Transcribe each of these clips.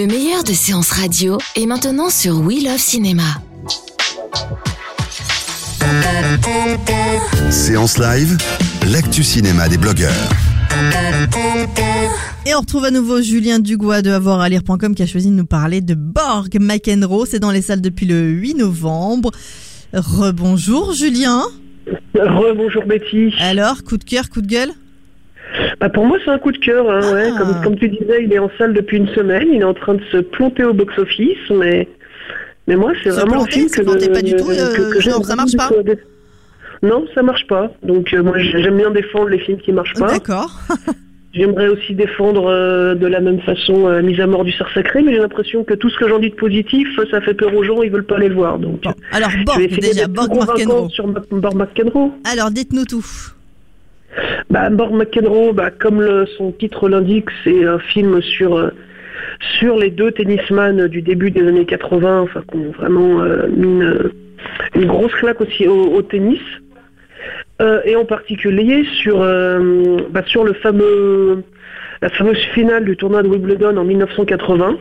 Le meilleur de séances radio est maintenant sur We Love Cinéma. Séance live, l'actu cinéma des blogueurs. Et on retrouve à nouveau Julien Dugois de avoiralire.com qui a choisi de nous parler de Borg McEnroe. C'est dans les salles depuis le 8 novembre. Rebonjour Julien. Rebonjour Betty. Alors, coup de cœur, coup de gueule? Bah, pour moi, c'est un coup de cœur. hein, Ah. ouais. comme, comme tu disais, il est en salle depuis une semaine. Il est en train de se planter au box-office. Mais, mais moi, c'est vraiment un film que, pas du tout, euh, que- que j'aime genre, ça marche pas. Non, ça marche pas. Donc, euh, moi, j'aime bien défendre les films qui marchent pas. D'accord. J'aimerais aussi défendre euh, de la même façon euh, Mise à mort du cerf sacré, mais j'ai l'impression que tout ce que j'en dis de positif, ça fait peur aux gens, ils veulent pas aller le voir. Donc, Bon. Alors, Borg, déjà, Borg McEnroe. sur Borg McEnroe. Alors, dites-nous tout. Bah, Borg McEnroe, bah, comme son titre l'indique, c'est un film sur euh, sur les deux tennisman du début des années 80, enfin, qui ont vraiment euh, une, grosse claque aussi au, tennis. Euh, et en particulier sur, euh, bah, sur la fameuse finale du tournoi de Wimbledon en 1980.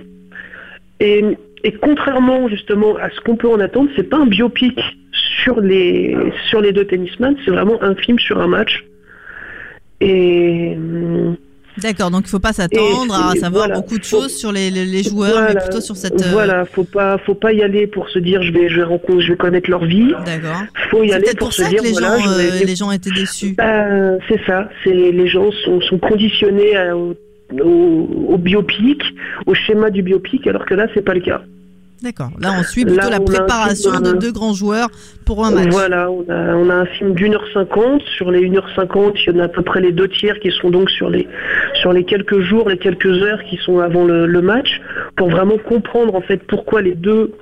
Et, et contrairement justement à ce qu'on peut en attendre, c'est pas un biopic sur les, sur les deux tennisman, c'est vraiment un film sur un match. Et D'accord, donc il faut pas s'attendre à savoir voilà. beaucoup de Faut- choses sur les, les- les joueurs, mais plutôt sur cette... euh, Voilà, faut pas, faut pas y aller pour se dire je vais, je vais rencontrer, je vais connaître leur vie. D'accord. Faut y aller pour, pour se ça dire que les, voilà, gens, vais- euh, les gens étaient déçus. Bah, c'est ça. C'est les gens sont, sont conditionnés à- au, au- au biopic, au schéma du biopic, alors que là c'est pas le cas. D'accord. Là, on suit plutôt Là, la préparation film, de deux grands joueurs pour un match. Voilà, on a, on a un film d'une heure cinquante. Sur les 1h50, il y en a à peu près les deux tiers qui sont donc sur les, sur les quelques jours, les quelques heures qui sont avant le, le match, pour vraiment comprendre en fait pourquoi les deux,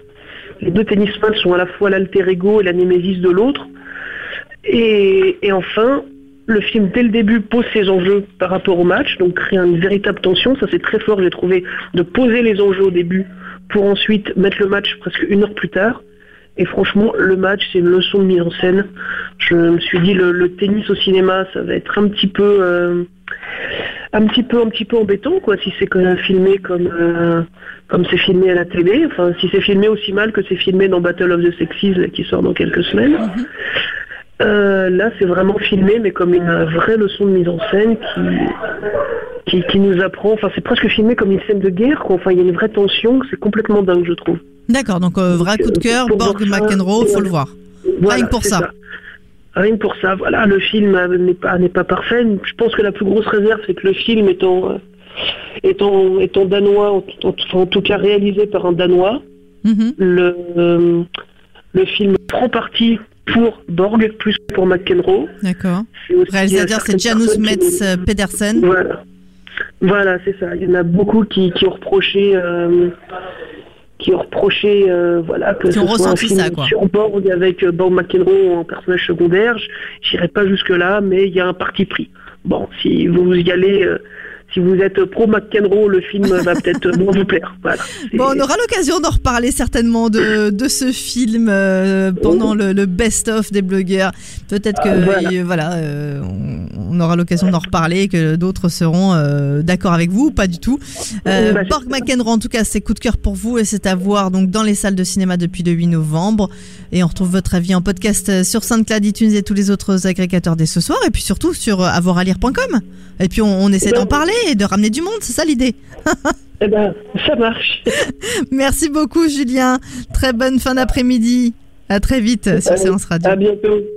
les deux tennisman sont à la fois l'alter ego et la némésis de l'autre. Et, et enfin, le film dès le début pose ses enjeux par rapport au match, donc crée une véritable tension. Ça c'est très fort, j'ai trouvé, de poser les enjeux au début pour ensuite mettre le match presque une heure plus tard. Et franchement, le match, c'est une leçon de mise en scène. Je me suis dit, le, le tennis au cinéma, ça va être un petit peu, euh, un petit peu, un petit peu embêtant, quoi, si c'est filmé comme, euh, comme c'est filmé à la télé. Enfin, si c'est filmé aussi mal que c'est filmé dans Battle of the Sexes, là, qui sort dans quelques semaines. Euh, là, c'est vraiment filmé, mais comme une vraie leçon de mise en scène qui, qui, qui nous apprend. Enfin, c'est presque filmé comme une scène de guerre. Quoi. Enfin, il y a une vraie tension. C'est complètement dingue, je trouve. D'accord, donc euh, vrai coup de cœur, Pour Borg ça, McEnroe, faut le voir. Voilà, Rien pour c'est ça. Rien pour ça. Voilà, le film euh, n'est pas n'est pas parfait. Je pense que la plus grosse réserve, c'est que le film étant euh, étant étant danois, en, en- en tout cas réalisé par un danois, Mhm. le euh, le film prend parti pour Borg plus que pour McEnroe. D'accord. Aussi, Réalisateur, euh, c'est Janus Metz euh, Pedersen. Voilà. Voilà, c'est ça. Il y en a beaucoup qui, qui ont reproché, euh, qui ont reproché, euh, voilà, que Qui ce soit un film ça, quoi. sur Borg avec euh, Bob McEnroe en personnage secondaire. Je- J'irai pas jusque là, mais il y a un parti pris. Bon, si vous y allez, euh, si vous êtes pro McEnroe, le film va peut-être moins vous plaire. Voilà. Bon, on aura l'occasion d'en reparler certainement de, de ce film euh, pendant le, le best-of des blogueurs. Peut-être que Voilà. euh, voilà, euh, on, aura l'occasion d'en reparler et que d'autres seront euh, d'accord avec vous ou pas du tout. Euh, Bah, Borg McEnroe, en tout cas, c'est coup de cœur pour vous et c'est à voir donc dans les salles de cinéma depuis le 8 novembre. Et on retrouve votre avis en podcast euh, sur SoundCloud, iTunes et tous les autres agrégateurs dès ce soir. Et puis surtout sur euh, avoiralire.com. Et puis on, on essaie Eh ben, d'en parler et de ramener du monde, c'est ça l'idée. Eh ben, ça marche. Merci beaucoup, Julien. Très bonne fin d'après-midi. À très vite sur Allez, Séance Radio. À bientôt.